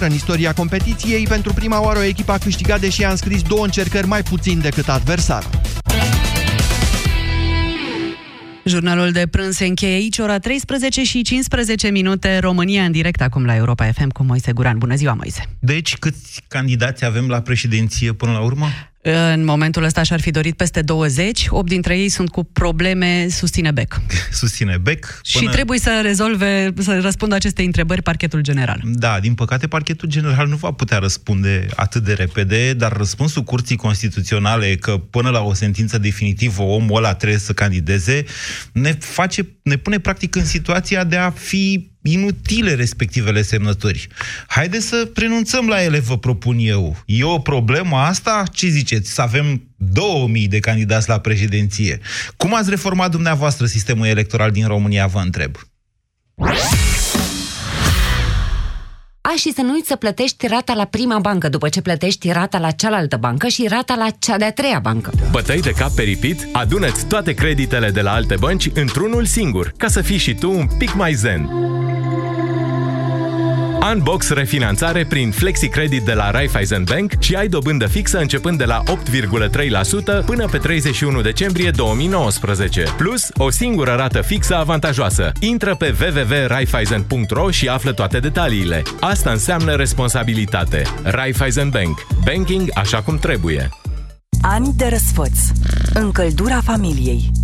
În istoria competiției, pentru prima oară o echipă a câștigat, deși a înscris două încercări mai puțin decât adversar. Jurnalul de prânz se încheie aici, ora 13 și 15 minute, România în direct acum la Europa FM cu Moise Guran. Bună ziua, Moise! Deci, câți candidați avem la președinție până la urmă? În momentul ăsta și-ar fi dorit peste 20, 8 dintre ei sunt cu probleme, susține Bec. susține Bec. Până... Și trebuie să rezolve, să răspundă aceste întrebări parchetul general. Da, din păcate parchetul general nu va putea răspunde atât de repede, dar răspunsul Curții Constituționale că până la o sentință definitivă omul ăla trebuie să candideze, ne face, ne pune practic în situația de a fi inutile respectivele semnături. Haideți să renunțăm la ele, vă propun eu. E o problemă asta? Ce ziceți? Să avem 2000 de candidați la președinție. Cum ați reformat dumneavoastră sistemul electoral din România, vă întreb? A, și să nu uiți să plătești rata la prima bancă după ce plătești rata la cealaltă bancă și rata la cea de-a treia bancă. Bătăi de cap peripit? Adună-ți toate creditele de la alte bănci într-unul singur, ca să fii și tu un pic mai zen. Unbox refinanțare prin FlexiCredit de la Raiffeisen Bank și ai dobândă fixă începând de la 8,3% până pe 31 decembrie 2019. Plus, o singură rată fixă avantajoasă. Intră pe www.raiffeisen.ro și află toate detaliile. Asta înseamnă responsabilitate. Raiffeisen Bank. Banking așa cum trebuie. Ani de răsfăț. Încăldura familiei.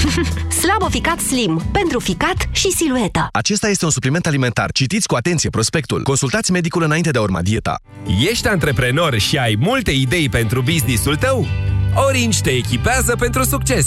Slaboficat Slim. Pentru ficat și silueta. Acesta este un supliment alimentar. Citiți cu atenție prospectul. Consultați medicul înainte de a urma dieta. Ești antreprenor și ai multe idei pentru businessul tău? Orange te echipează pentru succes.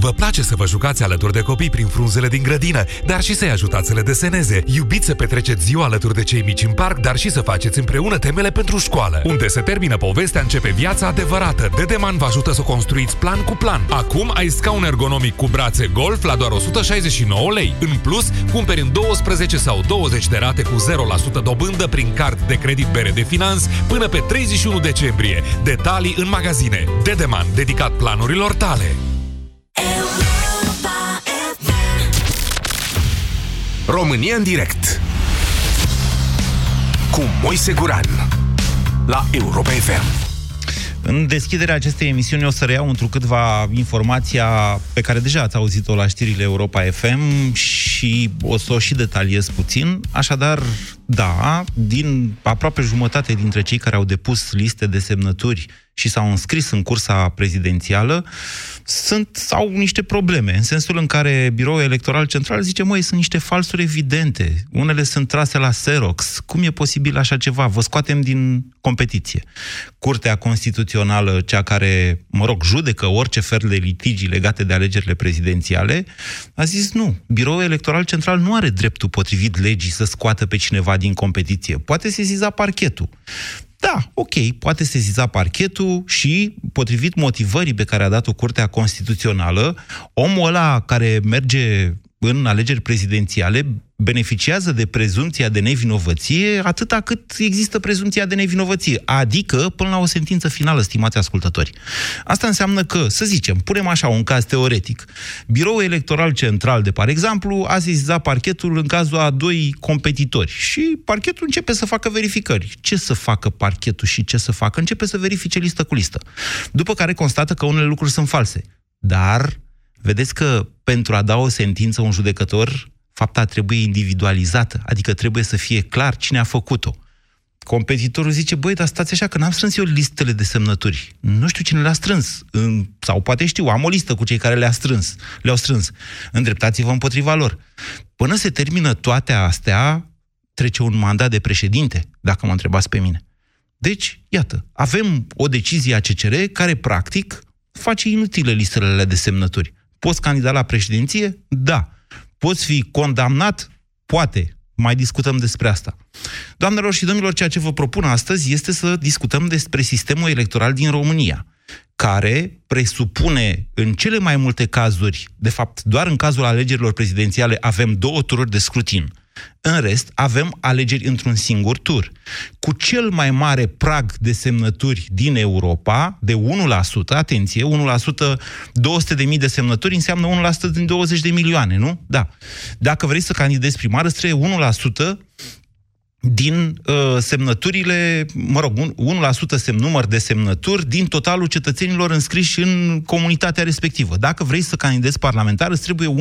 Vă place să vă jucați alături de copii prin frunzele din grădină, dar și să-i ajutați să le deseneze. Iubiți să petreceți ziua alături de cei mici în parc, dar și să faceți împreună temele pentru școală. Unde se termină povestea, începe viața adevărată. Dedeman vă ajută să construiți plan cu plan. Acum ai scaun ergonomic cu brațe golf la doar 169 lei. În plus, cumperi în 12 sau 20 de rate cu 0% dobândă prin card de credit bere de finanț până pe 31 decembrie. Detalii în magazine. Dedeman, dedicat planurilor tale. România în direct cu Moise Guran la Europa FM. În deschiderea acestei emisiuni o să reiau întrucâtva informația pe care deja ați auzit-o la știrile Europa FM și o să o și detaliez puțin. Așadar, da, din aproape jumătate dintre cei care au depus liste de semnături și s-au înscris în cursa prezidențială, sunt, au niște probleme, în sensul în care Biroul Electoral Central zice, măi, sunt niște falsuri evidente, unele sunt trase la Xerox, cum e posibil așa ceva? Vă scoatem din competiție. Curtea Constituțională, cea care, mă rog, judecă orice fel de litigi legate de alegerile prezidențiale, a zis nu, Biroul Electoral Central nu are dreptul potrivit legii să scoată pe cineva din competiție. Poate sesiza parchetul. Da, ok, poate sesiza parchetul și, potrivit motivării pe care a dat-o Curtea Constituțională, omul ăla care merge în alegeri prezidențiale beneficiază de prezumția de nevinovăție atâta cât există prezumția de nevinovăție, adică până la o sentință finală, stimați ascultători. Asta înseamnă că, să zicem, punem așa un caz teoretic, Biroul Electoral Central, de par exemplu, a zizat parchetul în cazul a doi competitori și parchetul începe să facă verificări. Ce să facă parchetul și ce să facă? Începe să verifice listă cu listă. După care constată că unele lucruri sunt false. Dar vedeți că pentru a da o sentință un judecător, fapta trebuie individualizată, adică trebuie să fie clar cine a făcut-o. Competitorul zice, băi, dar stați așa, că n-am strâns eu listele de semnături. Nu știu cine le-a strâns. Sau poate știu, am o listă cu cei care le-a strâns, le-au strâns. Îndreptați-vă împotriva lor. Până se termină toate astea, trece un mandat de președinte, dacă mă întrebați pe mine. Deci, iată, avem o decizie a CCR care, practic, face inutile listele de semnături. Poți candida la președinție? Da. Poți fi condamnat? Poate. Mai discutăm despre asta. Doamnelor și domnilor, ceea ce vă propun astăzi este să discutăm despre sistemul electoral din România, care presupune în cele mai multe cazuri, de fapt doar în cazul alegerilor prezidențiale avem două tururi de scrutin – în rest, avem alegeri într-un singur tur. Cu cel mai mare prag de semnături din Europa, de 1%, atenție, 1%, 200.000 de semnături înseamnă 1% din 20 de milioane, nu? Da. Dacă vrei să candidezi primar, îți trebuie 1% din uh, semnăturile, mă rog, 1% semn, număr de semnături din totalul cetățenilor înscriși în comunitatea respectivă. Dacă vrei să candidezi parlamentar, îți trebuie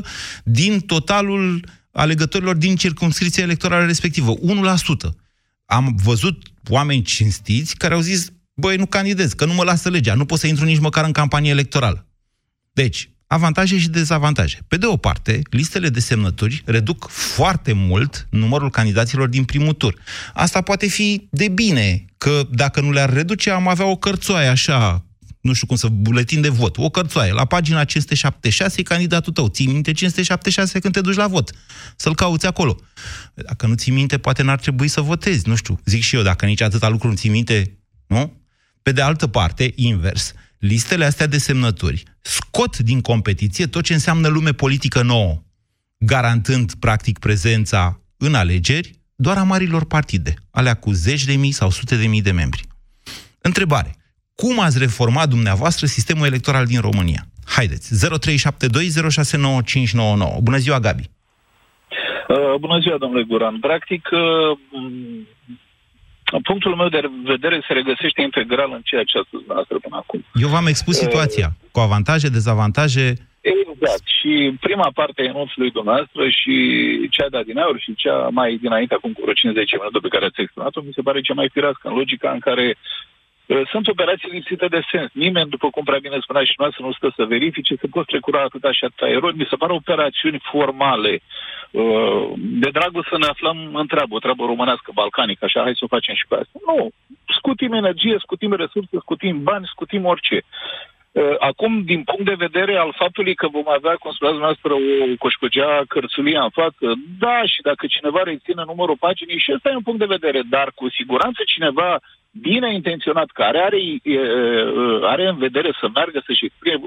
1% din totalul alegătorilor din circumscripția electorală respectivă. 1%. Am văzut oameni cinstiți care au zis, băi, nu candidez, că nu mă lasă legea, nu pot să intru nici măcar în campanie electorală. Deci, avantaje și dezavantaje. Pe de o parte, listele de semnături reduc foarte mult numărul candidaților din primul tur. Asta poate fi de bine, că dacă nu le-ar reduce, am avea o cărțoaie așa, nu știu cum să, buletin de vot, o cărțoaie, la pagina 576 e candidatul tău. Ții minte 576 când te duci la vot. Să-l cauți acolo. Dacă nu ții minte, poate n-ar trebui să votezi, nu știu. Zic și eu, dacă nici atâta lucru nu ții minte, nu? Pe de altă parte, invers, listele astea de semnături scot din competiție tot ce înseamnă lume politică nouă, garantând, practic, prezența în alegeri doar a marilor partide, alea cu zeci de mii sau sute de mii de membri. Întrebare. Cum ați reformat dumneavoastră sistemul electoral din România? Haideți, 0372069599. Bună ziua, Gabi! Uh, bună ziua, domnule Guran. Practic, uh, punctul meu de vedere se regăsește integral în ceea ce a spus dumneavoastră până acum. Eu v-am expus uh, situația, cu avantaje, dezavantaje. Exact. Și prima parte a enunțului dumneavoastră și cea de adineauri și cea mai dinainte, acum cu 50 minute pe care ați exprimat-o, mi se pare cea mai firească în logica în care Uh, sunt operații lipsite de sens. Nimeni, după cum prea bine spunea și noastră, nu stă să verifice, să poți trecura atâta și atâta erori. Mi se pare operațiuni formale. Uh, de dragul să ne aflăm în treabă, o treabă românească, balcanică, așa, hai să o facem și pe asta. Nu, scutim energie, scutim resurse, scutim bani, scutim orice. Uh, acum, din punct de vedere al faptului că vom avea, cum spuneați noastră, o coșcogea cărțulia în față, da, și dacă cineva reține numărul paginii, și ăsta e un punct de vedere, dar cu siguranță cineva bine intenționat, care are, are în vedere să meargă să-și exprime,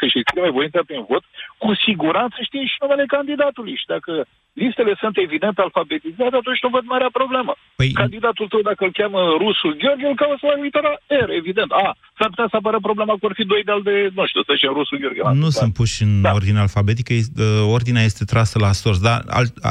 să-și exprime voința prin vot, cu siguranță știe și numele candidatului. Și dacă listele sunt evident alfabetizate, atunci nu văd marea problemă. Păi... Candidatul tău, dacă îl cheamă rusul Gheorghe, îl caută la litera R, evident. A, s-ar putea să apară problema că vor fi doi de-al de, nu știu, să rusul Gheorghe. Nu sunt puși în da. ordine alfabetică, ordinea este trasă la sorți, dar al, a,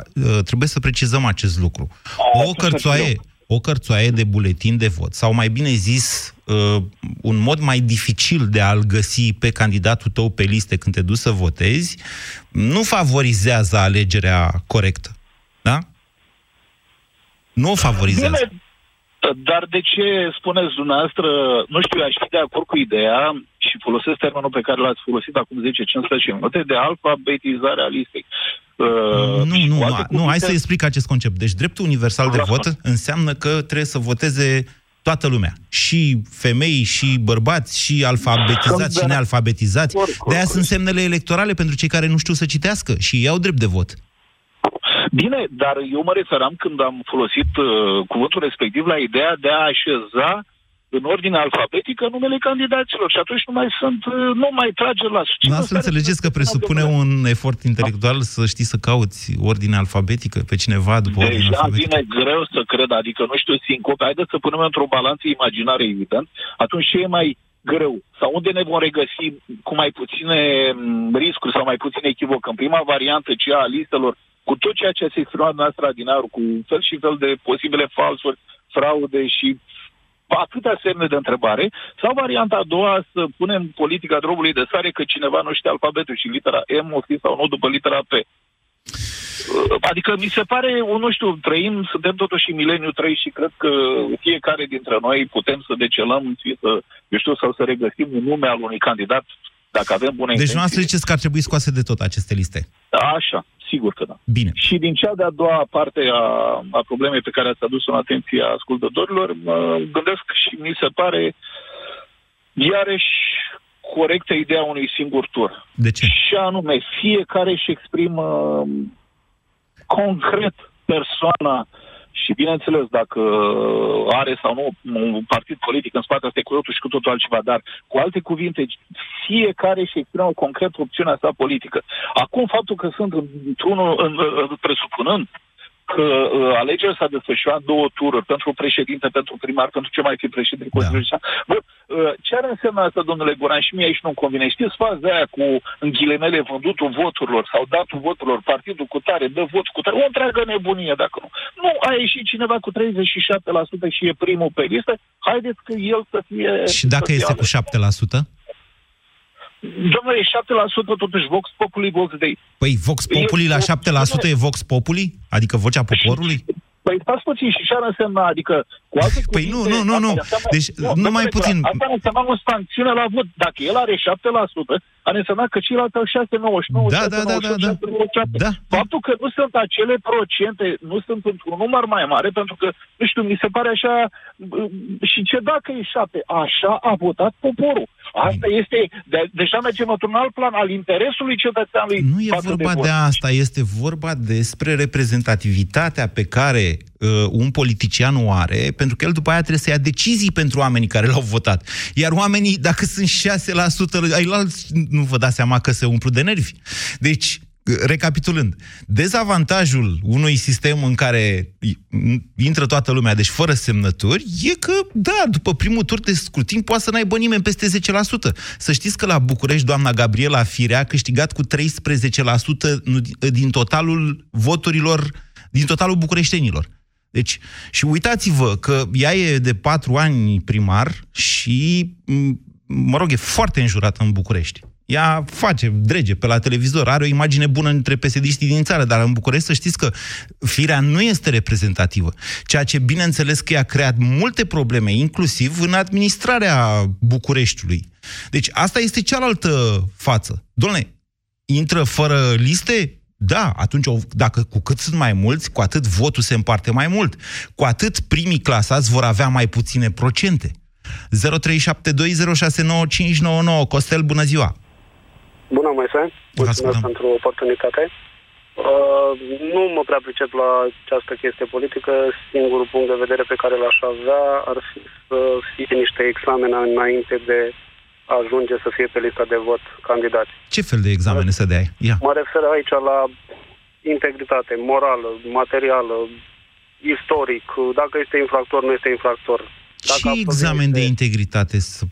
trebuie să precizăm acest lucru. A, o cărțoaie, o cărțoaie de buletin de vot, sau mai bine zis, uh, un mod mai dificil de a-l găsi pe candidatul tău pe liste când te duci să votezi, nu favorizează alegerea corectă. Da? Nu o favorizează. Bine, dar de ce spuneți dumneavoastră, nu știu, aș fi de acord cu ideea și folosesc termenul pe care l-ați folosit acum 10-15 minute de alfabetizarea listei. Uh, nu, nu, nu, nu, hai să explic acest concept. Deci dreptul universal de vot înseamnă că trebuie să voteze toată lumea. Și femei, și bărbați, și alfabetizați, și nealfabetizați. De aia sunt semnele electorale pentru cei care nu știu să citească și ei au drept de vot. Bine, dar eu mă referam când am folosit uh, cuvântul respectiv la ideea de a așeza în ordine alfabetică numele candidaților și atunci nu mai sunt, uh, nu mai trage la Nu să înțelegeți că presupune un efort intelectual să știi să cauți ordine alfabetică pe cineva după ordine Deja alfabetică? vine greu să cred, adică nu știu, sincope, haideți să punem într-o balanță imaginară, evident, atunci ce e mai greu? Sau unde ne vom regăsi cu mai puține m, riscuri sau mai puțin echivoc? În prima variantă, cea a listelor, cu tot ceea ce s-a exprimat noastră din aur, cu fel și fel de posibile falsuri, fraude și atâtea semne de întrebare, sau varianta a doua să punem politica drogului de sare că cineva nu știe alfabetul și litera M o fi sau nu după litera P. Adică mi se pare, nu știu, trăim, suntem totuși în mileniu 3 și cred că fiecare dintre noi putem să decelăm, fie să, eu știu, sau să regăsim un nume al unui candidat, dacă avem bune Deci nu intenții. ziceți că ar trebui scoase de tot aceste liste. Așa, sigur că da. Bine. Și din cea de-a doua parte a, a problemei pe care ați adus-o în atenția ascultătorilor, mă gândesc și mi se pare iarăși corectă ideea unui singur tur. De ce? Și anume, fiecare își exprimă um, concret persoana și bineînțeles dacă are sau nu un partid politic în spate, asta e cu totul și cu totul altceva, dar cu alte cuvinte, fiecare își exprimă concret opțiunea sa politică. Acum faptul că sunt într-unul, în, în, presupunând că uh, alegerea s-a desfășurat două tururi pentru președinte, pentru primar, pentru ce mai fi președinte Da. Constituțional. Bă, uh, ce ar însemna asta, domnule Goran, și mie aici nu-mi convine. Știți faza aia cu, în ghilimele, vândutul voturilor sau datul voturilor, partidul cu tare, dă vot cu tare, o întreagă nebunie dacă nu. Nu, a ieșit cineva cu 37% și e primul pe listă, haideți că el să fie... Și dacă să fie este cu ales. 7%? Domnule, e 7% totuși Vox Populi, Vox Dei. Păi Vox Populi la 7% e Vox Populi? Adică vocea poporului? Păi stați puțin și ce ar însemna, adică cu alte Păi cuvinte, nu, nu, nu, asta nu. înseamnă- Deci, nu, numai domnule, puțin. Asta ar însemna o sancțiune la vot. Dacă el are 7%, ar însemna că ceilalți au 6,99, Da, da, da, da, da. 6,97. Da. Faptul că nu sunt acele procente, nu sunt într-un număr mai mare, pentru că, nu știu, mi se pare așa, bă, și ce dacă e 7? Așa a votat poporul. Asta este, de, deja mergem într-un alt plan al interesului cetățeanului Nu e față vorba vot. de asta, este vorba despre reprezentativitatea pe care uh, un politician o are, pentru că el după aia trebuie să ia decizii pentru oamenii care l-au votat. Iar oamenii, dacă sunt 6%, ai alți, nu vă dați seama că se umplu de nervi. Deci, recapitulând, dezavantajul unui sistem în care intră toată lumea, deci fără semnături, e că, da, după primul tur de scrutin poate să n-aibă nimeni peste 10%. Să știți că la București doamna Gabriela Firea a câștigat cu 13% nu- din totalul voturilor, din totalul bucureștenilor. Deci, și uitați-vă că ea e de patru ani primar și, m, mă rog, e foarte înjurată în București. Ea face, drege pe la televizor, are o imagine bună între psd din țară, dar în București să știți că firea nu este reprezentativă. Ceea ce, bineînțeles, că i-a creat multe probleme, inclusiv în administrarea Bucureștiului. Deci asta este cealaltă față. Dom'le, intră fără liste? Da, atunci o- dacă cu cât sunt mai mulți, cu atât votul se împarte mai mult. Cu atât primii clasați vor avea mai puține procente. 0372069599 Costel, bună ziua! Bună, Moise. Mulțumesc ascultăm. pentru oportunitate. Uh, nu mă prea pricep la această chestie politică. Singurul punct de vedere pe care l-aș avea ar fi să fie niște examene înainte de a ajunge să fie pe lista de vot candidați. Ce fel de examene să dai? Ia. Mă refer aici la integritate morală, materială, istoric, dacă este infractor, nu este infractor. Dacă Ce examen de integritate? să-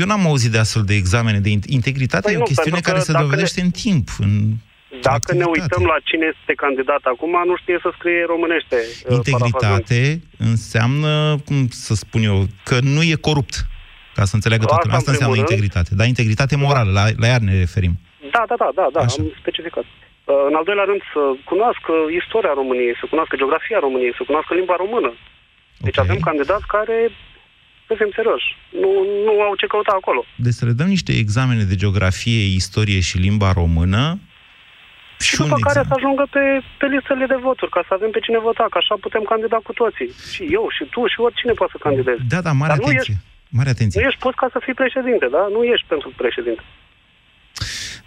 Eu n-am auzit de astfel de examene de in- integritate. Păi e nu, o chestiune pentru că care se dacă dovedește în timp. În... Dacă ne uităm la cine este candidat acum, nu știe să scrie românește. uh, parafrazând. Integritate înseamnă, cum să spun eu, că nu e corupt. Ca să înțeleagă toată Asta lumea. Asta în înseamnă primul rând. integritate. Dar integritate morală, la, la ea ne referim. Da, da, da, da, da am specificat. Uh, În al doilea rând, să cunoască istoria României, să cunoască geografia României, să cunoască limba română. Deci avem candidați care, să fim serioși, nu, nu au ce căuta acolo. Deci să le dăm niște examene de geografie, istorie și limba română și Și un după care examen. să ajungă pe, pe listele de voturi, ca să avem pe cine vota, că așa putem candida cu toții. Și eu, și tu, și oricine poate să candideze. Da, da, mare Dar nu atenție. Mare atenție. Nu ești pus ca să fii președinte, da? Nu ești pentru președinte.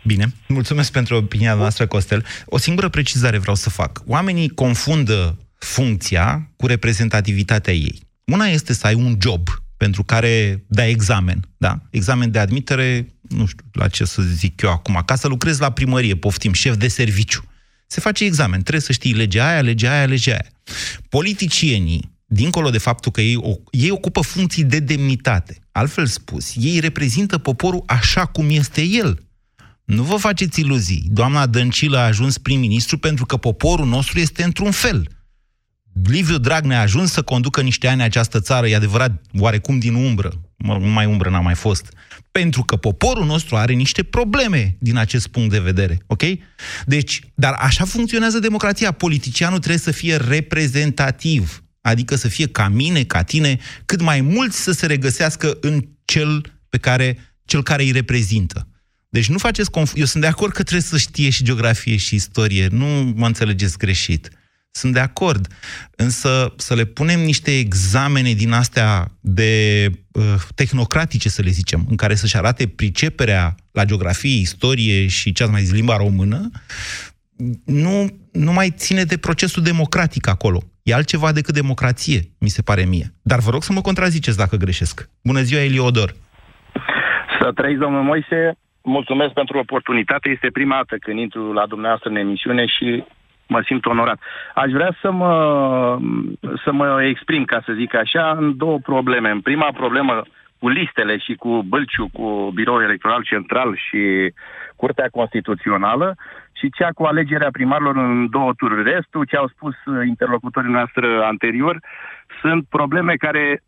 Bine, mulțumesc pentru opinia noastră, Costel. O singură precizare vreau să fac. Oamenii confundă funcția cu reprezentativitatea ei. Una este să ai un job pentru care dai examen, da? Examen de admitere, nu știu la ce să zic eu acum, ca să lucrezi la primărie, poftim, șef de serviciu. Se face examen, trebuie să știi legea aia, legea aia, legea aia. Politicienii, dincolo de faptul că ei, ei ocupă funcții de demnitate, altfel spus, ei reprezintă poporul așa cum este el. Nu vă faceți iluzii. Doamna Dăncilă a ajuns prim-ministru pentru că poporul nostru este într-un fel. Liviu Dragnea a ajuns să conducă niște ani această țară, e adevărat, oarecum din umbră, mă, nu mai umbră n-a mai fost, pentru că poporul nostru are niște probleme din acest punct de vedere, ok? Deci, dar așa funcționează democrația. Politicianul trebuie să fie reprezentativ, adică să fie ca mine, ca tine, cât mai mult să se regăsească în cel pe care, cel care îi reprezintă. Deci nu faceți conf... Eu sunt de acord că trebuie să știe și geografie și istorie, nu mă înțelegeți greșit. Sunt de acord. Însă să le punem niște examene din astea de uh, tehnocratice, să le zicem, în care să-și arate priceperea la geografie, istorie și ce ați mai zis, limba română, nu, nu mai ține de procesul democratic acolo. E altceva decât democrație, mi se pare mie. Dar vă rog să mă contraziceți dacă greșesc. Bună ziua, Eliodor! Să trăiți, domnul Moise, mulțumesc pentru oportunitate. Este prima dată când intru la dumneavoastră în emisiune și mă simt onorat. Aș vrea să mă, să mă exprim, ca să zic așa, în două probleme. În prima problemă cu listele și cu Bălciu, cu Biroul Electoral Central și Curtea Constituțională și cea cu alegerea primarilor în două tururi. Restul, ce au spus interlocutorii noastre anterior, sunt probleme care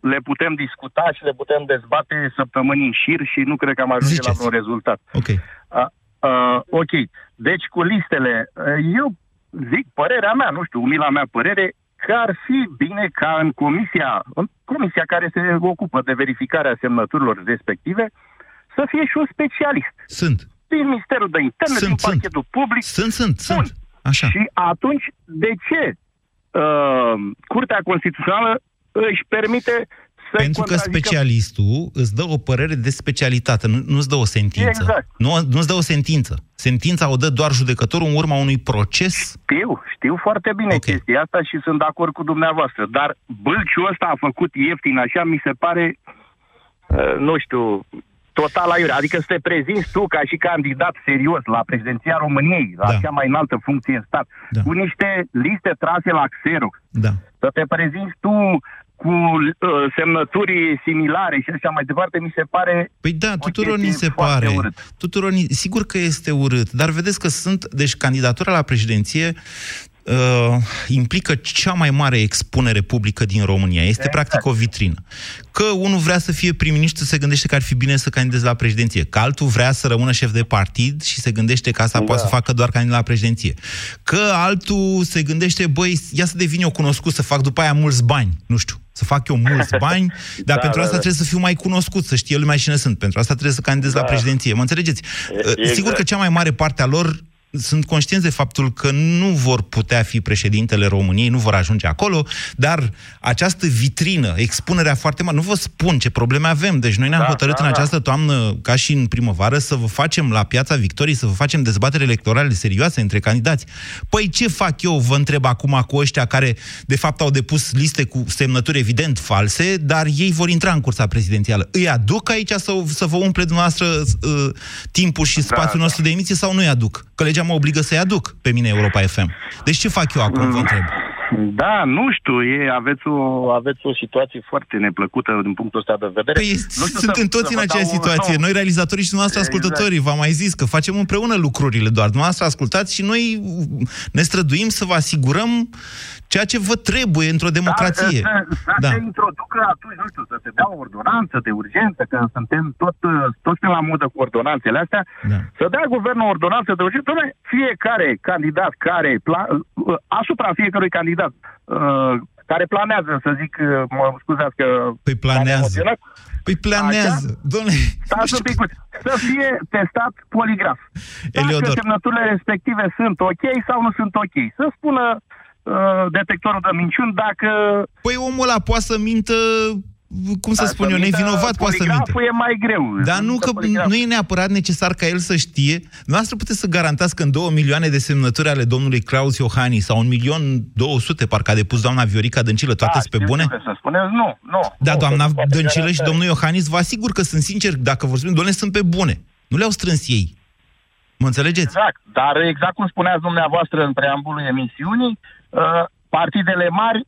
le putem discuta și le putem dezbate săptămâni în șir și nu cred că am ajuns la un rezultat. Ok. Uh, uh, ok. Deci cu listele, uh, eu zic părerea mea, nu știu, umila mea părere, că ar fi bine ca în comisia, în comisia care se ocupă de verificarea semnăturilor respective, să fie și un specialist. Sunt. Din Ministerul de Interne, Sunt, din sunt. parchetul public. Sunt, sunt, Bun. sunt. Așa. Și atunci, de ce uh, Curtea Constituțională își permite să Pentru că specialistul îți dă o părere de specialitate, nu, nu-ți dă o sentință. Exact. Nu, nu-ți dă o sentință. Sentința o dă doar judecătorul în urma unui proces. Știu, știu foarte bine okay. chestia asta și sunt de acord cu dumneavoastră, dar bâlciul ăsta a făcut ieftin așa, mi se pare, uh, nu știu, total aiurea. Adică să te prezinți tu ca și candidat serios la președinția României, la Da. cea mai înaltă funcție în stat, Da. cu niște liste trase la Xerox, Da. să te prezinți tu cu uh, semnături similare și așa mai departe, mi se pare Păi da, tuturor chestie ni se foarte pare. urât. Tuturor ni... Sigur că este urât, dar vedeți că sunt... Deci candidatura la președinție uh, implică cea mai mare expunere publică din România. Este practic o vitrină. Că unul vrea să fie prim-ministru, se gândește că ar fi bine să candideze la președinție. Că altul vrea să rămână șef de partid și se gândește că asta Da. poate să facă doar candidat la președinție. Că altul se gândește, băi, ia să devin eu cunoscut, să fac după aia mulți bani. Nu știu, să fac eu mulți bani, dar Da, pentru da, asta da. trebuie să fiu mai cunoscut, să știe lumea cine sunt. Pentru asta trebuie să candidez la Da. președinție. Mă înțelegeți? exact. Sigur că cea mai mare parte a lor sunt conștienți de faptul că nu vor putea fi președintele României, nu vor ajunge acolo, dar această vitrină, expunerea foarte mare, nu vă spun ce probleme avem. Deci noi ne-am Da, hotărât da, în da. această toamnă, ca și în primăvară, să vă facem la Piața Victoriei, să vă facem dezbatere electorale serioase între candidați. Păi ce fac eu, vă întreb acum cu ăștia care de fapt au depus liste cu semnături evident false, dar ei vor intra în cursa prezidențială. Îi aduc aici să, să vă umple dumneavoastră uh, timpul și spațiul da. nostru de emisie sau nu-i aduc? Că legea mă obligă să-i aduc pe mine Europa FM. Deci ce fac eu acum, vă întreb? Da, nu știu, e, aveți, o, aveți o situație foarte neplăcută din punctul ăsta de vedere. Păi nu știu suntem să- toți să în vă aceeași dau- situație. Noi realizatorii și dumneavoastră Exact. ascultătorii, v-am mai zis că facem împreună lucrurile doar. Dumneavoastră ascultați și noi ne străduim să vă asigurăm ceea ce vă trebuie într-o democrație. Da, să, să Da. se introducă atunci, nu știu, să se dea o ordonanță de urgență, că suntem tot, toți suntem la modă cu ordonanțele astea, Da. să dea guvernul o ordonanță de urgență, Doamne, fiecare candidat care, pla- uh, asupra fiecărui candidat uh, care planează, să zic, uh, mă scuzați că... Păi planează. am emoționat, Păi planează. Domnule, Stați un pic, să fie testat poligraf. Dacă Eliodor. semnăturile respective sunt ok sau nu sunt ok. Să spună uh, detectorul de minciuni dacă... Păi omul ăla poate să mintă cum să Dar spun eu, mintă nevinovat poate să mintă. poligraful e mai greu. Dar nu că Poligraf. nu e neapărat necesar ca el să știe. Noastră puteți să garantați că în 2 milioane de semnături ale domnului Claus Iohannis sau 1 milion 200, parcă a depus doamna Viorica Dăncilă, toate sunt pe știu bune? ce vreți să spuneți, nu, nu. Da, nu, doamna că nu poate Dăncilă și garanta. domnul Iohannis, vă asigur că sunt sinceri, dacă vor spune, doamne, sunt pe bune. Nu le-au strâns ei. Mă înțelegeți? Exact, dar exact cum spuneați dumneavoastră în preambulul emisiunii, uh, partidele mari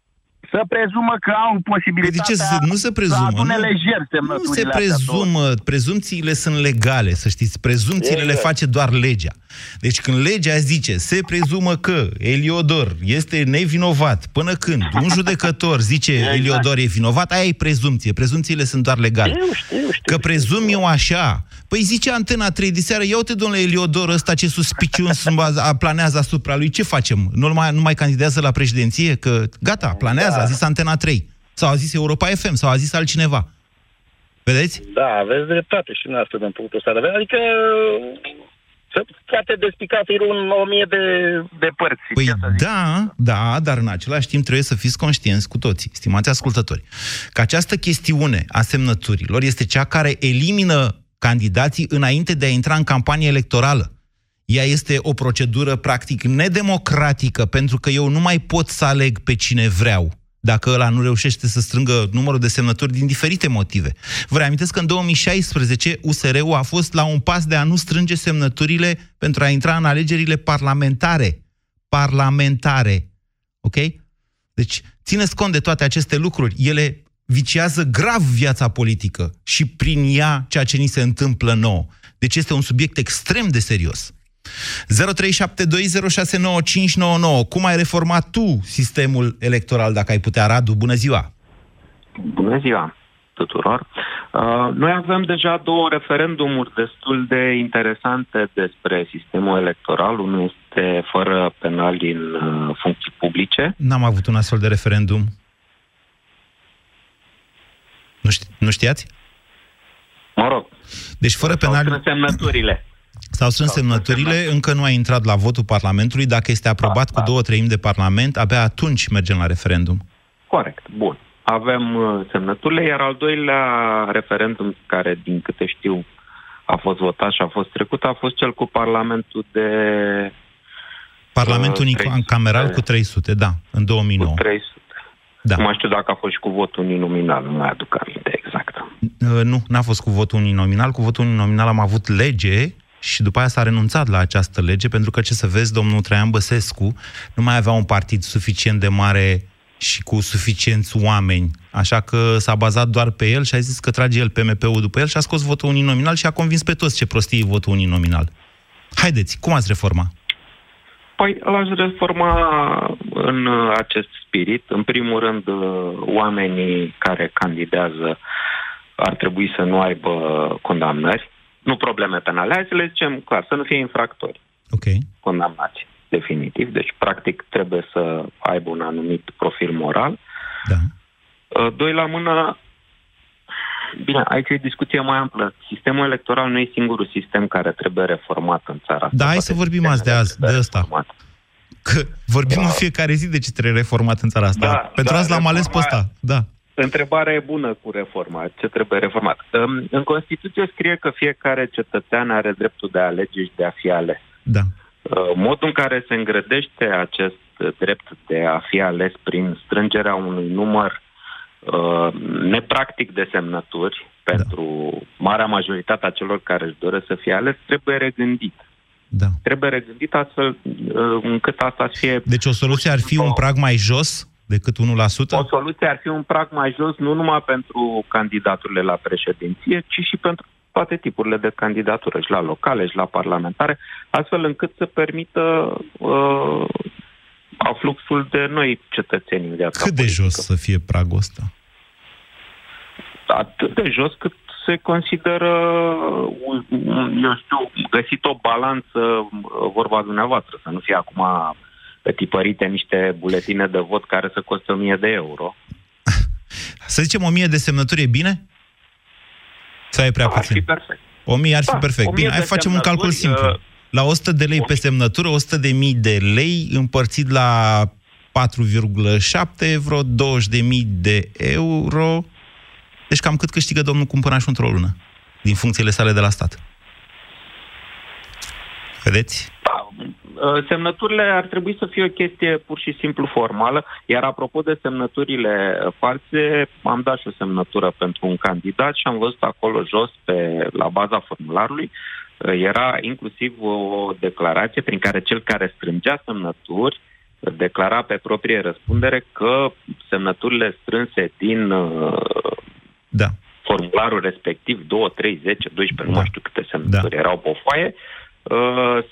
să prezumă că au posibilitatea Păi de ce să- nu se prezumă, să adune nu? lejer Nu semnăturile se astea prezumă, prezumțiile sunt legale, să știți, prezumțiile le Exact. face doar legea. Deci când legea zice, se prezumă că Eliodor este nevinovat, până când un judecător zice Exact. Eliodor e vinovat, aia e prezumție, prezumțiile sunt doar legale. Știu, știu, știu. Că prezum eu așa, păi zice Antena 3 de seară, ia uite domnule Eliodor ăsta ce suspiciuni a- planează asupra lui, ce facem? Nu mai, nu mai candidează la președinție? Că gata, planează, Da. A zis Antena 3. Sau a zis Europa FM, sau a zis altcineva. Vedeți? Da, aveți dreptate și noastră din punctul ăsta de vedere. Adică se poate despica firul în o mie de, de părți. Păi ce să zic. da, da, dar în același timp trebuie să fiți conștienți cu toții, stimați ascultători, că această chestiune a semnăturilor este cea care elimină candidații înainte de a intra în campanie electorală. Ea este o procedură practic nedemocratică, pentru că eu nu mai pot să aleg pe cine vreau dacă ăla nu reușește să strângă numărul de semnături din diferite motive. Vă reamintesc că în 2016 USR-ul a fost la un pas de a nu strânge semnăturile pentru a intra în alegerile parlamentare. Parlamentare. Ok? Deci, țineți cont de toate aceste lucruri. Ele viciază grav viața politică și prin ea ceea ce ni se întâmplă nouă. Deci este un subiect extrem de serios. 0372069599. Cum ai reformat tu sistemul electoral, dacă ai putea, Radu? Bună ziua! Bună ziua tuturor! Uh, noi avem deja două referendumuri destul de interesante despre sistemul electoral. Unul este fără penali în uh, funcții publice. N-am avut un astfel de referendum. Nu, ști, nu știați? Mă rog, Deci fără s-au penali... strâns semnăturile. S-au strâns semnăturile, încă nu a intrat la votul Parlamentului. Dacă este aprobat cu două treimi de Parlament, abia atunci mergem la referendum. Corect, bun. Avem uh, semnăturile, iar al doilea referendum, care din câte știu a fost votat și a fost trecut, a fost cel cu Parlamentul de Parlamentul Uh, unic 300. cameral cu 300, da, în 2009. 300. Da. Nu mai știu dacă a fost și cu votul uninominal, nu mai aduc aminte exact. Uh, Nu, n-a fost cu votul uninominal. Cu votul uninominal am avut lege și după aia s-a renunțat la această lege, pentru că, ce să vezi, domnul Traian Băsescu nu mai avea un partid suficient de mare și cu suficienți oameni. Așa că s-a bazat doar pe el și a zis că trage el PMP-ul după el și a scos votul uninominal și a convins pe toți ce prostie e votul uninominal. Haideți, cum ați reforma? Păi l-aș reforma în uh, acest spirit. În primul rând, uh, oamenii care candidează ar trebui să nu aibă condamnări, nu probleme penale. Hai să le zicem clar, să nu fie infractori Ok. condamnați definitiv. Deci, practic, trebuie să aibă un anumit profil moral. Da. Uh, Doi la mână, bine, aici e discuție mai amplă. Sistemul electoral nu e singurul sistem care trebuie reformat în țara asta. Da, hai să vorbim azi de, azi, de ăsta. Că vorbim în fiecare zi de ce trebuie reformat în țara asta. Da, Pentru da, asta l-am ales pe reforma- ăsta. Da. Întrebarea e bună cu reforma. Ce trebuie reformat? Um, În Constituție scrie că fiecare cetățean are dreptul de a alege și de a fi ales. Da. Uh, Modul în care se îngrădește acest uh, drept de a fi ales prin strângerea unui număr uh, nepractic de semnături pentru marea majoritate a celor care își doresc să fie ales, trebuie regândit. Da. Trebuie regândit astfel uh, încât asta să fie Deci o soluție ar fi un prag mai jos decât 1%? o soluție ar fi un prag mai jos, nu numai pentru candidaturile la președinție, ci și pentru toate tipurile de candidatură, și la locale, și la parlamentare, astfel încât să permită uh, afluxul de noi cetățeni în viața Cât de jos să fie pragul ăsta? atât de jos cât se consideră, un- un- eu știu, găsit o balanță, vorba dumneavoastră, să nu fie acum tipărite niște buletine de vot care să costă 1000 de euro. Să zicem 1000 de semnături e bine? Sau e prea Ar puțin? fi perfect. 1000 ar fi Da, perfect. 1000 Bine, hai de facem un calcul semnături, simplu. uh, La 100 de lei pe semnătură, 100 de mii de lei împărțit la 4,7, vreo 20 de mii de euro. Deci cam cât câștigă domnul cumpănaș într-o lună, din funcțiile sale de la stat. Vedeți? Uh, Semnăturile ar trebui să fie o chestie pur și simplu formală, iar apropo de semnăturile false, am dat și o semnătură pentru un candidat și am văzut acolo jos, pe, la baza formularului, uh, era inclusiv o declarație prin care cel care strângea semnături declara pe proprie răspundere că semnăturile strânse din uh, da. formularul respectiv, 2, 3, 10, 12, da. nu mai știu câte semnături Da. erau pe o foaie, uh,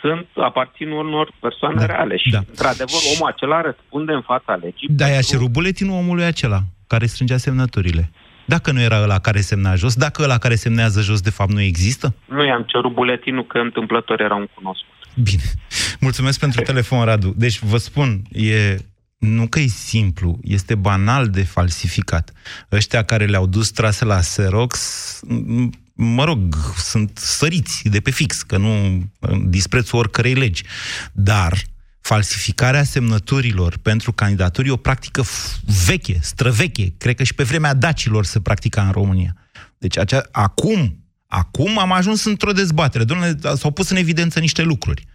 sunt, aparțin unor persoane Da. reale și, Da. într-adevăr, omul acela răspunde în fața legii. Da, i-a cerut buletinul omului acela, care strângea semnăturile. Dacă nu era ăla care semna jos, dacă ăla care semnează jos, de fapt, nu există? Nu i-am cerut buletinul că întâmplător era un cunoscut. Bine. Mulțumesc pentru telefon, Radu. Deci, vă spun, e, nu că e simplu, este banal de falsificat. Ăștia care le-au dus trase la Xerox, m- mă rog, sunt săriți de pe fix, că nu disprețul oricărei legi. Dar falsificarea semnăturilor pentru candidaturi e o practică f- veche, străveche. Cred că și pe vremea dacilor se practica în România. Deci acea, acum, acum am ajuns într-o dezbatere. Domnule, s-au pus în evidență niște lucruri.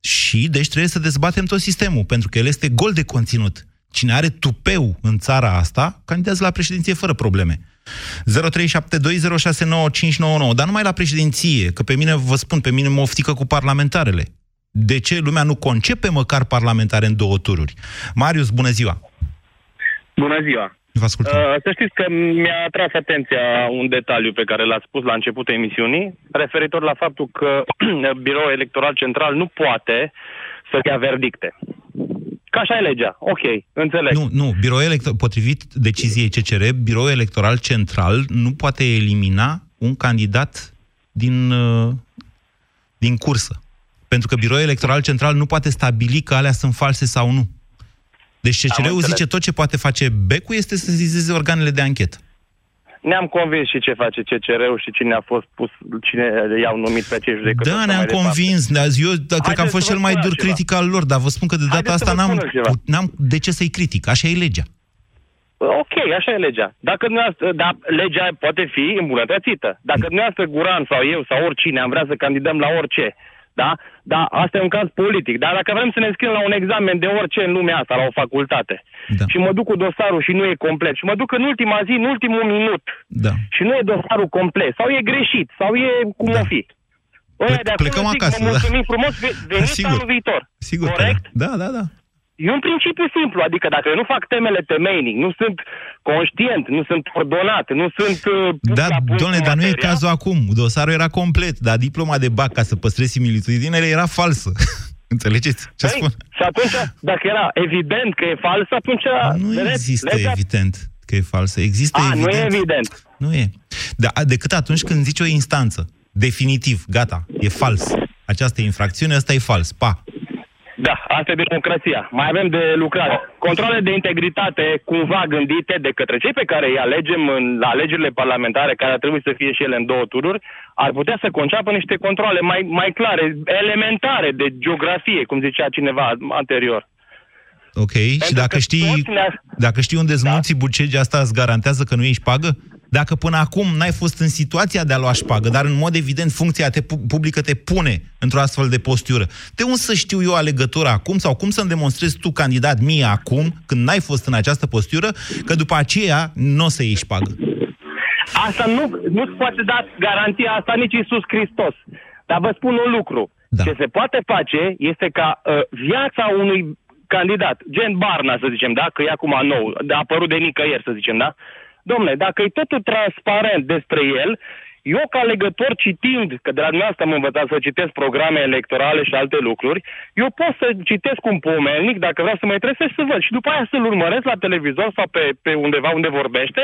Și, deci, trebuie să dezbatem tot sistemul, pentru că el este gol de conținut. Cine are tupeu în țara asta, candidează la președinție fără probleme. 0372069599, dar numai la președinție, că pe mine, vă spun, pe mine mă oftică cu parlamentarele. De ce lumea nu concepe măcar parlamentare în două tururi? Marius, bună ziua! Bună ziua! Vă ascultăm. Uh, să știți că mi-a atras atenția un detaliu pe care l-ați spus la începutul emisiunii, referitor la faptul că Biroul Electoral Central nu poate să dea verdicte. Că așa e legea. Ok, înțeleg. Nu, nu, biroul electoral, potrivit deciziei CCR, biroul electoral central nu poate elimina un candidat din, uh, din cursă. Pentru că biroul electoral central nu poate stabili că alea sunt false sau nu. Deci CCR-ul înțeles. zice tot ce poate face BEC-ul este să zizeze organele de anchetă. Ne-am convins și ce face CCR-ul și cine a fost pus, cine i-au numit pe acești judecători. Da, și ne-am mai departe. convins. Ne- Eu da, cred că am Haideți fost să cel vă mai spun dur altceva. critic al lor, dar vă spun că de data Haideți să asta vă n-am, spun altceva. n-am de ce să-i critic. Așa e legea. Ok, așa e legea. Dacă dumneavoastră, da, legea poate fi îmbunătățită. Dacă dumneavoastră Guran sau eu sau oricine am vrea să candidăm la orice, da? Da, asta e un caz politic. Dar dacă vrem să ne scriem la un examen de orice în lumea asta, la o facultate, da. și mă duc cu dosarul și nu e complet, și mă duc în ultima zi, în ultimul minut, Da. și nu e dosarul complet, sau e greșit, sau e cum o fi. Ăia de acolo plecăm zic, acasă, vă da. mulțumim frumos, ve- veniți Sigur. anul viitor. Sigur că Corect? da. Da, da, da. E un principiu simplu, adică dacă eu nu fac temele temeinic, nu sunt conștient, nu sunt ordonat, nu sunt... uh, pus Da, la punct domnule, cu dar nu e materia, cazul acum. Dosarul era complet, dar diploma de bac, ca să păstrezi similitudinele, era falsă. Înțelegeți ce Păi, spun? Și atunci, dacă era evident că e fals, atunci... Nu vedeți, există legea- evident că e falsă. Există A, evident. nu e evident. Nu e. Da, decât atunci când zici o instanță, definitiv, gata, e fals. Această infracțiune, ăsta e fals. Pa. Da, asta e democrația. Mai avem de lucrat. Controle de integritate cumva gândite de către cei pe care îi alegem în la alegerile parlamentare, care ar trebui să fie și ele în două tururi, ar putea să conceapă niște controle mai, mai clare, elementare de geografie, cum zicea cineva anterior. Ok, și dacă știi, toți ne-a- dacă știi unde îți mulți bucegi, asta îți garantează că nu ești pagă? Dacă până acum n-ai fost în situația de a lua șpagă, dar în mod evident funcția te, pu- publică te pune într-o astfel de postură, de unde să știu eu alegătura acum sau cum să-mi demonstrezi tu candidat mie acum, când n-ai fost în această postură, că după aceea nu o să iei șpagă? Asta nu, nu-ți poate da garanția asta nici Iisus Hristos. Dar vă spun un lucru. Da. Ce se poate face este ca uh, viața unui candidat, gen Barna, să zicem, da? Că e acum nou, a apărut de nicăieri, să zicem, da? Domne, dacă e totul transparent despre el, eu ca legător citind, că de la dumneavoastră am învățat să citesc programe electorale și alte lucruri, eu pot să citesc un pomelnic dacă vreau să mă interesez să văd și după aia să-l urmăresc la televizor sau pe, pe undeva unde vorbește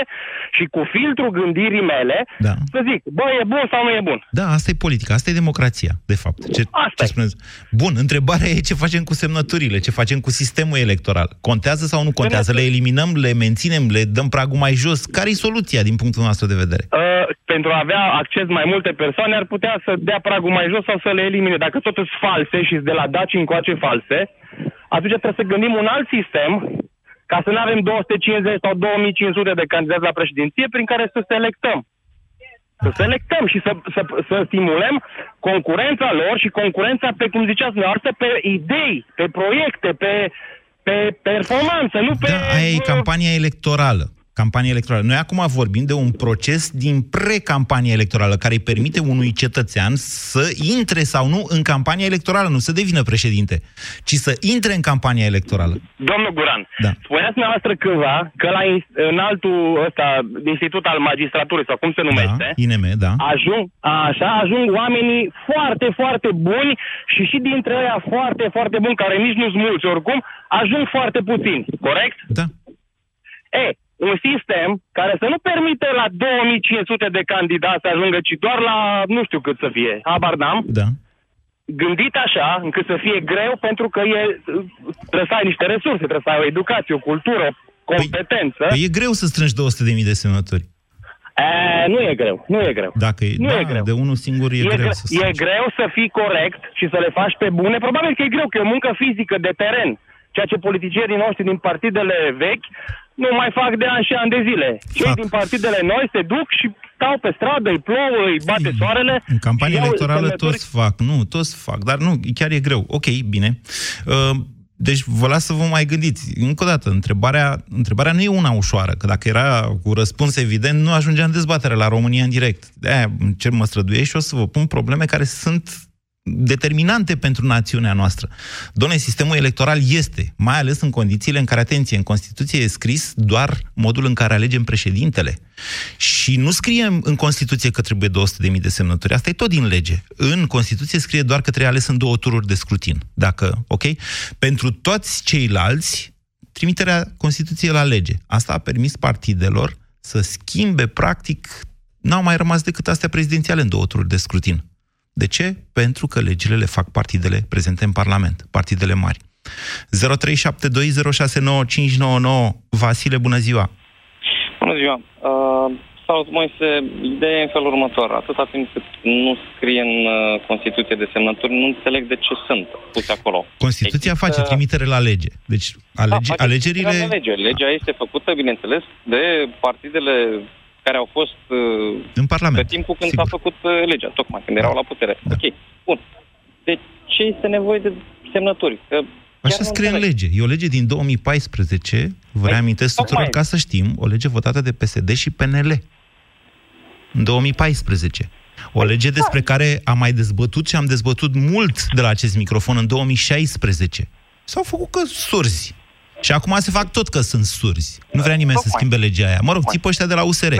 și cu filtrul gândirii mele da. să zic, bă, e bun sau nu e bun. Da, asta e politica, asta e democrația, de fapt. Ce, Asta ce spuneți? Bun, întrebarea e ce facem cu semnăturile, ce facem cu sistemul electoral. Contează sau nu contează? Le eliminăm, le menținem, le dăm pragul mai jos? Care e soluția din punctul nostru de vedere? Uh, pentru a avea acces mai multe persoane ar putea să dea pragul mai jos sau să le elimine. Dacă tot sunt false și de la daci încoace false, atunci trebuie să gândim un alt sistem ca să nu avem 250 sau 2500 de candidați la președinție prin care să selectăm. Să selectăm și să, să, să stimulăm concurența lor și concurența, pe cum ziceați dumneavoastră, pe idei, pe proiecte, pe, pe performanță, nu pe... Da, aia e campania electorală campanie electorală. Noi acum vorbim de un proces din pre-campanie electorală care îi permite unui cetățean să intre sau nu în campania electorală, nu să devină președinte, ci să intre în campania electorală. Domnul Guran, da. spuneați dumneavoastră cândva că la în altul ăsta, institut al magistraturii, sau cum se numește, da, INM, da. ajung, așa, ajung oamenii foarte, foarte buni și și dintre ei foarte, foarte buni, care nici nu-s mulți oricum, ajung foarte puțini, corect? Da. E, un sistem care să nu permite la 2500 de candidați să ajungă, ci doar la nu știu cât să fie, habar n-am. Da. Gândit așa, încât să fie greu, pentru că e, trebuie să ai niște resurse, trebuie să ai o educație, o cultură, competență. Păi, e greu să strângi 200.000 de semnături. E, nu e greu, nu e greu. Dacă e, nu da, e greu. de unul singur e, E, greu gre- să strângi. e greu să fii corect și să le faci pe bune. Probabil că e greu, că e o muncă fizică de teren. Ceea ce politicienii noștri din partidele vechi nu mai fac de ani și ani de zile. Cei din partidele noi se duc și stau pe stradă, îi plouă, îi bate soarele. În campanie și iau electorală semnături. toți fac, nu, toți fac, dar nu, chiar e greu. Ok, bine. Uh, deci vă las să vă mai gândiți. Încă o dată, întrebarea, întrebarea nu e una ușoară, că dacă era cu răspuns evident, nu ajungea în dezbatere la România în direct. De-aia încerc mă străduiești și o să vă pun probleme care sunt determinante pentru națiunea noastră. Doamne, sistemul electoral este, mai ales în condițiile în care, atenție, în Constituție e scris doar modul în care alegem președintele. Și nu scrie în Constituție că trebuie 200.000 de semnături. Asta e tot din lege. În Constituție scrie doar că trebuie ales în două tururi de scrutin. Dacă, ok? Pentru toți ceilalți, trimiterea Constituției la lege. Asta a permis partidelor să schimbe, practic, n-au mai rămas decât astea prezidențiale în două tururi de scrutin. De ce? Pentru că legile le fac partidele prezente în Parlament, partidele mari. 0372069599 Vasile, bună ziua! Bună ziua! Uh, salut, Moise. Ideea e în felul următor. Atâta timp cât nu scrie în uh, Constituție de semnături, nu înțeleg de ce sunt puse acolo. Constituția Există- face trimitere la lege. Deci alege, da, face alegerile... trimitere la Lege. Legea este făcută, bineînțeles, de partidele care au fost uh, În Parlament, pe timpul când s-a făcut uh, legea, tocmai când erau la putere. Da. Ok, bun. De ce este nevoie de semnături? Că Așa chiar nu scrie în înțeleg. lege. E o lege din 2014, vă reamintesc tuturor Păi, tocmai. ca să știm, o lege votată de PSD și PNL. În 2014. O lege despre care am mai dezbătut și am dezbătut mult de la acest microfon în 2016. S-au făcut că surzi. Și acum se fac tot că sunt surzi. Nu vrea nimeni să schimbe legea aia. Mă rog, țipă ăștia de la USR,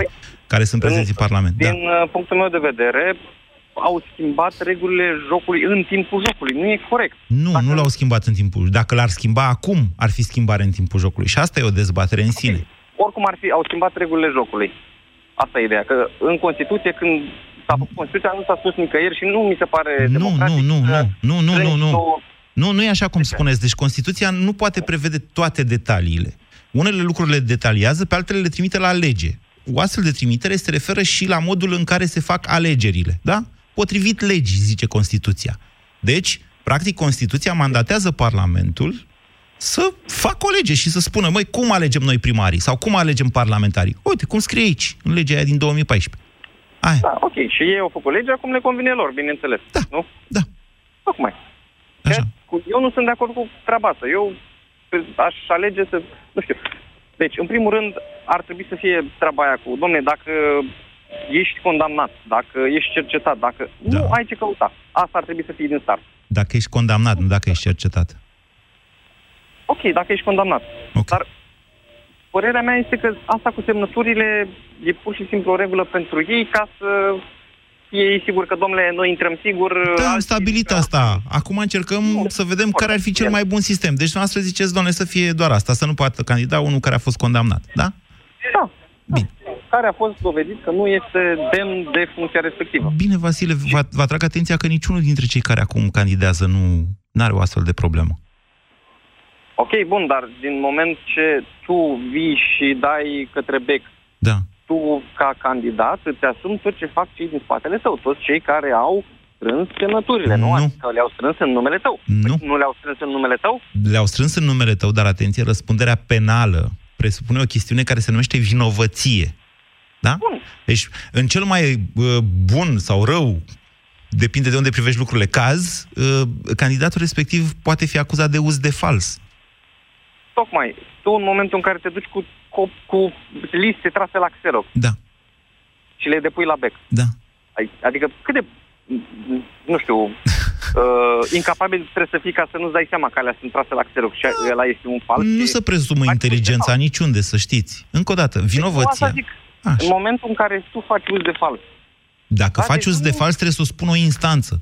care sunt prezenți în Parlament. Da. Din uh, punctul meu de vedere, au schimbat regulile jocului în timpul jocului. Nu e corect. Nu, nu l-au schimbat în timpul. Dacă l-ar schimba acum, ar fi schimbare în timpul jocului. Și asta e o dezbatere în sine. Oricum ar fi, au schimbat regulile jocului. Asta e ideea. Că în Constituție, când s-a făcut Constituția, nu s-a spus nicăieri și nu mi se pare Nu, democratic nu, nu, să nu, nu, nu, nu, strângi nu. Două- Nu, nu e așa cum spuneți. Deci Constituția nu poate prevede toate detaliile. Unele lucruri le detaliază, pe altele le trimite la lege. O astfel de trimitere se referă și la modul în care se fac alegerile, da? Potrivit legii, zice Constituția. Deci, practic, Constituția mandatează Parlamentul să facă o lege și să spună, măi, cum alegem noi primarii sau cum alegem parlamentarii? Uite, cum scrie aici, în legea aia din 2014. Da, ok. Și ei au făcut legea cum le convine lor, bineînțeles. Da. Nu? Da. Tocmai. Că cu- Eu nu sunt de acord cu treaba asta. Eu aș alege să... Nu știu. Deci, în primul rând, ar trebui să fie treaba aia cu... Domne, dacă ești condamnat, dacă ești cercetat, dacă... Da. Nu ai ce căuta. Asta ar trebui să fie din start. Dacă ești condamnat, nu dacă ești cercetat. Ok, dacă ești condamnat. Okay. Dar părerea mea este că asta cu semnăturile e pur și simplu o regulă pentru ei ca să fie ei sigur că, domnule, noi intrăm sigur... Da, am stabilit asta. Acum încercăm să vedem care ar fi cel mai bun sistem. Deci noastră ziceți, doamne, să fie doar asta, să nu poată candida unul care a fost condamnat. Da? Da. Bine. Care a fost dovedit că nu este demn de funcția respectivă. Bine, Vasile, vă, vă atrag atenția că niciunul dintre cei care acum candidează nu are o astfel de problemă. Ok, bun, dar din moment ce tu vii și dai către bec, Da. Tu, ca candidat, îți asumi tot ce fac cei din spatele tău, toți cei care au strâns semnăturile, nu? Nu. Adică le-au strâns în numele tău. Nu. Păi nu le-au strâns în numele tău? Le-au strâns în numele tău, dar atenție, răspunderea penală presupune o chestiune care se numește vinovăție. Da? Bun. Deci, în cel mai uh, bun sau rău, depinde de unde privești lucrurile, caz, uh, candidatul respectiv poate fi acuzat de uz de fals. Tocmai. Tu în momentul în care te duci cu, cu, cu liste trase la Xerox Da. și le depui la bec. Da. Ai- Adică cât de, nu știu, uh, incapabil trebuie să fii ca să nu-ți dai seama că alea sunt trase la Xerox și ăla este un fals. Nu și- se presumă inteligența niciunde, să știți. Încă o dată, Deci, Asta vinovăția. zic, în momentul în care tu faci uz de fals, Dacă Da, faci deci uz de nu- fals, trebuie să o spun o instanță.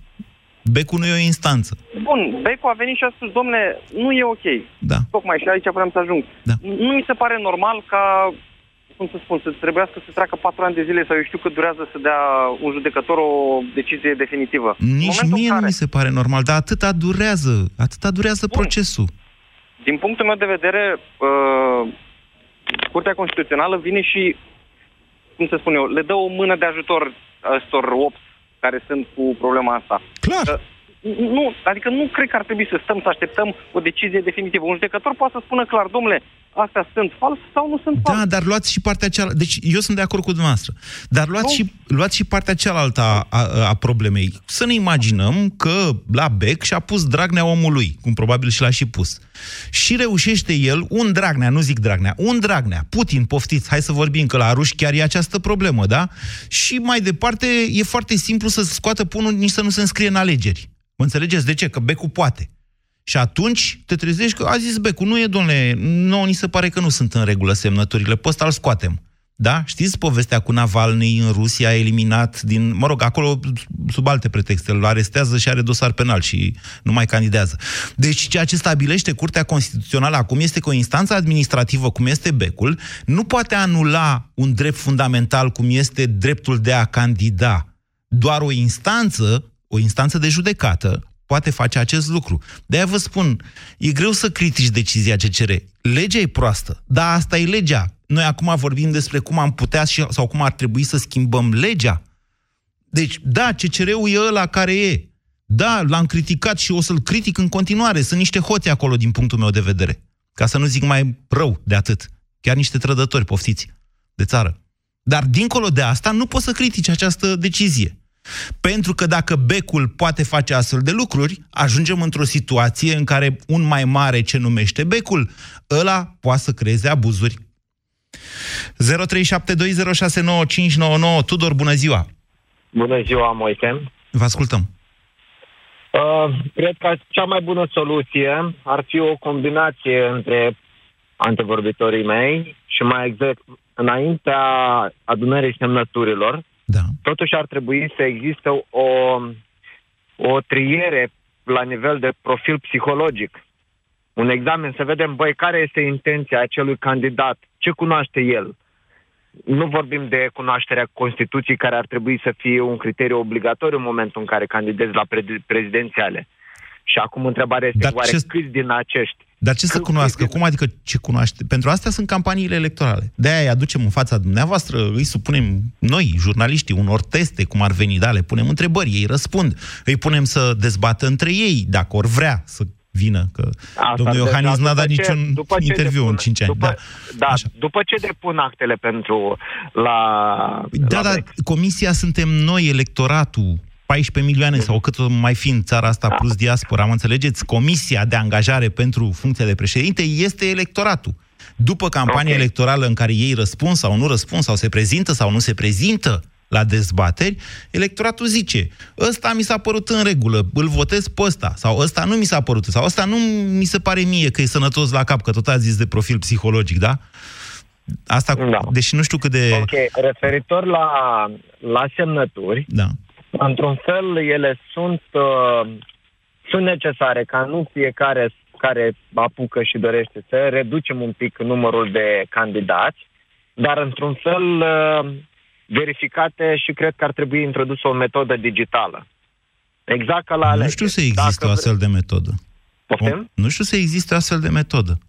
Becul nu e o instanță. Bun, Becu a venit și a spus, domnule, nu e ok. Da. Tocmai și aici vreau să ajung. Da. Nu mi se pare normal ca, cum să spun, să trebuiască să treacă patru ani de zile sau eu știu că durează să dea un judecător o decizie definitivă. În Nici momentul mie în nu care, mi se pare normal, dar atâta durează, atâta durează procesul. din punctul meu de vedere, uh, Curtea Constituțională vine și, cum să spun eu, le dă o mână de ajutor ăstor 8 care sunt cu problema asta. Clar. Că, nu, adică nu cred că ar trebui să stăm să așteptăm o decizie definitivă. Un judecător poate să spună clar, domnule, astea sunt fals sau nu sunt fals. Da, dar luați și partea cealaltă. Deci eu sunt de acord cu dumneavoastră. Dar luați, și, luați și partea cealaltă a, a, a problemei. Să ne imaginăm că la bec și-a pus Dragnea omului, cum probabil și l-a și pus. Și reușește el, un Dragnea, nu zic Dragnea, un Dragnea, Putin, poftiți, hai să vorbim, că la ruși chiar e această problemă, da? Și mai departe, e foarte simplu să scoată punul nici să nu se înscrie în alegeri. Mă înțelegeți? De ce? Că becul poate. Și atunci te trezești că a zis Becu, nu e, domnule, nouă ni se pare că nu sunt în regulă semnăturile, pe ăsta îl scoatem. Da? Știți povestea cu Navalny în Rusia, eliminat din... Mă rog, acolo, sub alte pretexte, îl arestează și are dosar penal și nu mai candidează. Deci, ceea ce stabilește Curtea Constituțională acum este că o instanță administrativă, cum este Becul, nu poate anula un drept fundamental, cum este dreptul de a candida. Doar o instanță, o instanță de judecată, poate face acest lucru. De-aia vă spun, e greu să critici decizia CCR. Legea e proastă, dar asta e legea. Noi acum vorbim despre cum am putea și, sau cum ar trebui să schimbăm legea. Deci, da, CCR-ul e ăla care e. Da, l-am criticat și o să-l critic în continuare. Sunt niște hoți acolo din punctul meu de vedere. Ca să nu zic mai rău de atât. Chiar niște trădători, poftiți, de țară. Dar dincolo de asta, nu poți să critici această decizie. Pentru că dacă becul poate face astfel de lucruri, ajungem într-o situație în care un mai mare ce numește becul, ăla poate să creeze abuzuri. 0372069599 Tudor, bună ziua! Bună ziua, Moise. Vă ascultăm. Uh, cred că cea mai bună soluție ar fi o combinație între antevorbitorii mei și mai exact înaintea adunării semnăturilor. Da. Totuși ar trebui să existe o, o triere la nivel de profil psihologic. Un examen să vedem, băi, care este intenția acelui candidat, ce cunoaște el. Nu vorbim de cunoașterea Constituției, care ar trebui să fie un criteriu obligatoriu în momentul în care candidezi la pre- prezidențiale. Și acum întrebarea este, Dar oare ce- câți din acești Dar ce să cunoască? Cum adică ce cunoaște? Pentru astea sunt campaniile electorale. De-aia îi aducem în fața dumneavoastră, îi supunem noi, jurnaliștii, unor teste, cum ar veni, da, le punem întrebări, ei răspund. Îi punem să dezbată între ei, dacă or vrea să vină, că Asta domnul ar Iohannis depinde n-a dat după ce- niciun după ce interviu depun- în 5 ani. După, Da. da, după ce depun actele pentru la... Da, la dar comisia suntem noi, electoratul, 14 milioane sau cât o mai fi în țara asta plus diaspora, mă înțelegeți? Comisia de angajare pentru funcția de președinte este electoratul. După campania okay. electorală în care ei răspund sau nu răspund, sau se prezintă sau nu se prezintă la dezbateri, electoratul zice, ăsta mi s-a părut în regulă, îl votez pe ăsta, sau ăsta nu mi s-a părut, sau ăsta nu mi se pare mie că e sănătos la cap, că tot a zis de profil psihologic, da? Asta, da. deși nu știu cât de... Ok, referitor la, la semnături, Da. Într-un fel ele sunt, uh, sunt necesare ca nu fiecare care apucă și dorește să reducem un pic numărul de candidați, dar într-un fel uh, verificate și cred că ar trebui introdusă o metodă digitală. Exact ca la alegeri. Nu știu să existe o astfel de metodă. Poftim? Nu știu să existe o astfel de metodă.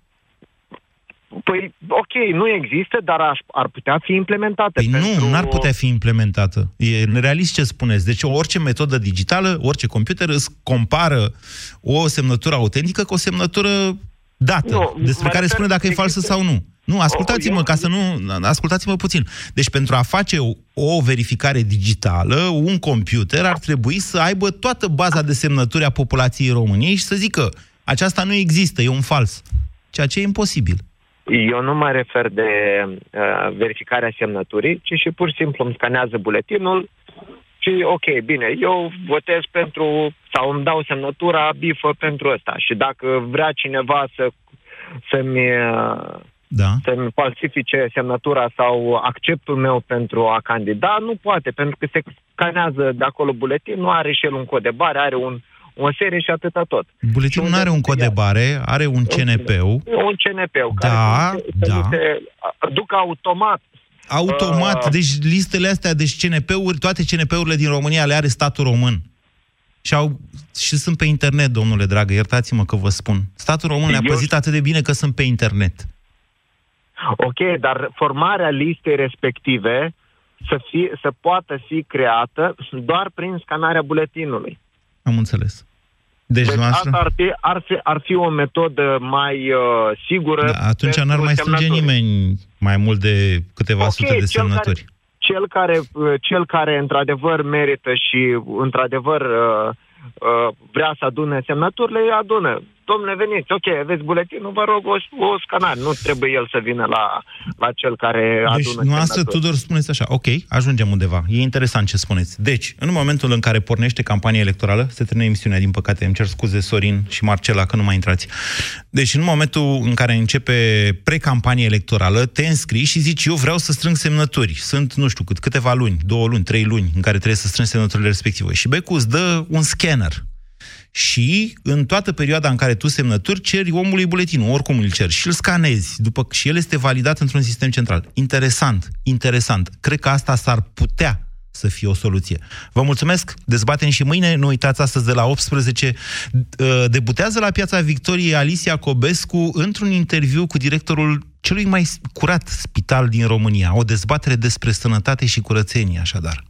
Păi, ok, nu există, dar ar, ar putea fi implementată. Păi pentru... nu, n-ar putea fi implementată. E realist ce spuneți. Deci orice metodă digitală, orice computer îți compară o semnătură autentică cu o semnătură dată, Nu, despre mă care refer- spune dacă e falsă sau nu. Nu, ascultați-mă, eu- ca să nu... Ascultați-mă puțin. Deci pentru a face o, o verificare digitală, un computer ar trebui să aibă toată baza de semnături a populației României și să zică aceasta nu există, e un fals. Ceea ce e imposibil. Eu nu mă refer de uh, verificarea semnăturii, ci și pur și simplu îmi scanează buletinul și ok, bine, eu votez pentru sau îmi dau semnătura bifă pentru ăsta și dacă vrea cineva să, să-mi, uh, da. să-mi falsifice semnătura sau acceptul meu pentru a candida, nu poate, pentru că se scanează de acolo buletinul, are și el un cod de bare, are un, o serie și atâta tot. Buletinul nu are un cod de bare, are un CNP. Un CNP Da, care să, da. să se ducă automat Automat, Uh, deci listele astea, deci CNP-uri, toate CNP-urile din România le are statul român. Și, au, și sunt pe internet, domnule dragă, iertați-mă că vă spun. Statul român le-a Eu- păzit atât de bine că sunt pe internet. Ok, dar formarea listei respective să, fie, să poată fi creată doar prin scanarea buletinului. Am înțeles. Deci, Deci dumneavoastră- asta ar fi, ar, fi, ar fi o metodă mai uh, sigură. Da, atunci pentru n-ar mai strânge semnături. nimeni mai mult de câteva Ok, sute de cel semnături. Cel care, uh, cel care într-adevăr merită și într-adevăr uh, uh, vrea să adune semnăturile, îi adună. Domnule, veniți, ok, aveți buletinul, vă rog o, o scanare. Nu trebuie el să vină la, la cel care Deci, adună noastră, semnături. Tudor, spuneți așa, ok, ajungem undeva. E interesant ce spuneți. Deci, în momentul în care pornește campania electorală, se termină emisiunea, din păcate, îmi cer scuze, Sorin și Marcela, că nu mai intrați. Deci, în momentul în care începe pre-campanie electorală, te înscrii și zici, eu vreau să strâng semnături. Sunt, nu știu cât, câteva luni, două luni, trei luni, în care trebuie să strângi semnăturile respective. Și Becu îți dă un scanner și în toată perioada în care tu semnături, ceri omului buletinul, oricum îl ceri, și îl scanezi, după și el este validat într-un sistem central. Interesant, interesant. Cred că asta s-ar putea să fie o soluție. Vă mulțumesc, dezbatem și mâine, nu uitați astăzi de la 18, uh, debutează la Piața Victoriei Alicia Cobescu într-un interviu cu directorul celui mai curat spital din România. O dezbatere despre sănătate și curățenie, așadar.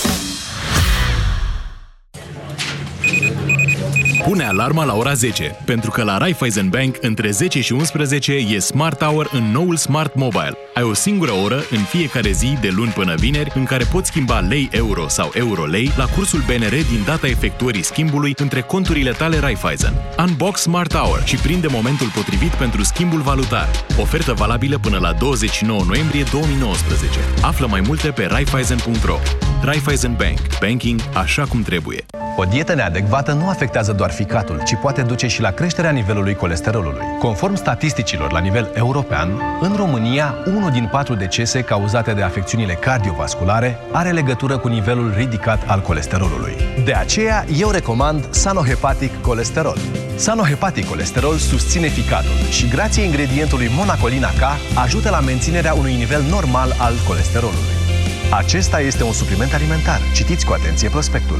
Pune alarma la ora 10, pentru că la Raiffeisen Bank între 10 și 11 e Smart Hour în noul Smart Mobile. Ai o singură oră în fiecare zi de luni până vineri în care poți schimba lei-euro sau euro-lei la cursul BNR din data efectuării schimbului între conturile tale Raiffeisen. Unbox Smart Hour și prinde momentul potrivit pentru schimbul valutar. Ofertă valabilă până la 29 noiembrie 2019. Află mai multe pe Raiffeisen.ro Raiffeisen Bank. Banking așa cum trebuie. O dietă neadecvată nu afectează doar ficatul, ci poate duce și la creșterea nivelului colesterolului. Conform statisticilor la nivel european, în România, unul din patru decese cauzate de afecțiunile cardiovasculare are legătură cu nivelul ridicat al colesterolului. De aceea, eu recomand Sanohepatic Colesterol. Sanohepatic Colesterol susține ficatul și, grație ingredientului monacolina K, ajută la menținerea unui nivel normal al colesterolului. Acesta este un supliment alimentar. Citiți cu atenție prospectul.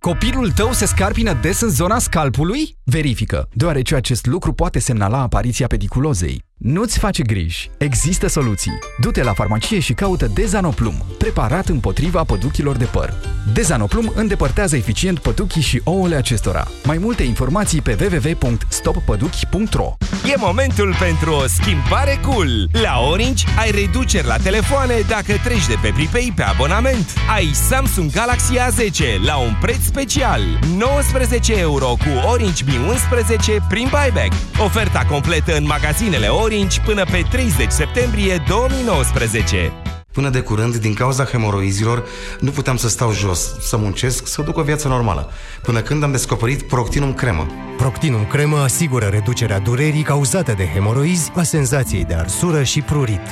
Copilul tău se scarpină des în zona scalpului? Verifică, deoarece acest lucru poate semnala apariția pediculozei. Nu-ți face griji, există soluții. Du-te la farmacie și caută Dezanoplum, preparat împotriva păduchilor de păr. Dezanoplum îndepărtează eficient păduchii și ouăle acestora. Mai multe informații pe www.stoppăduchi.ro E momentul pentru o schimbare cool! La Orange ai reduceri la telefoane dacă treci de pe Pripei pe abonament. Ai Samsung Galaxy A10 la un preț special. 19 euro cu Orange Mi 11 prin buyback. Oferta completă în magazinele Orange până pe 30 septembrie 2019. Până de curând, din cauza hemoroizilor, nu puteam să stau jos, să muncesc, să duc o viață normală. Până când am descoperit Proctinum cremă. Proctinum cremă asigură reducerea durerii cauzate de hemoroizi, a senzației de arsură și prurit.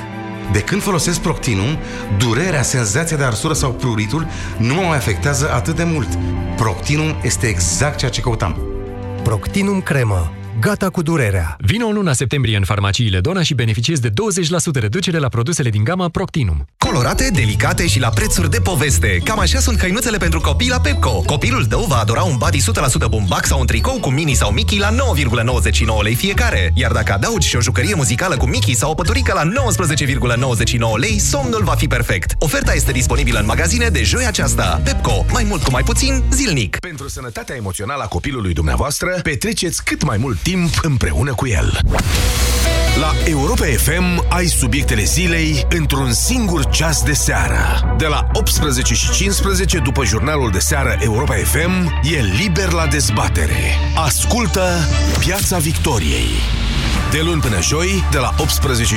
De când folosesc Proctinum, durerea, senzația de arsură sau pruritul nu mă mai afectează atât de mult. Proctinum este exact ceea ce căutam. Proctinum cremă Gata cu durerea! Vino în luna septembrie în farmaciile Dona și beneficiezi de 20% reducere la produsele din gama Proctinum. Colorate, delicate și la prețuri de poveste. Cam așa sunt hăinuțele pentru copii la Pepco. Copilul tău va adora un body 100% bumbac sau un tricou cu mini sau Mickey la 9,99 lei fiecare. Iar dacă adaugi și o jucărie muzicală cu Mickey sau o păturică la 19,99 lei, somnul va fi perfect. Oferta este disponibilă în magazine de joi aceasta. Pepco. Mai mult cu mai puțin, zilnic. Pentru sănătatea emoțională a copilului dumneavoastră, petreceți cât mai mult timp împreună cu el. La Europa FM ai subiectele zilei într-un singur ceas de seară. De la 18 și 15 după jurnalul de seară Europa FM e liber la dezbatere. Ascultă Piața Victoriei. De luni până joi, de la 18 și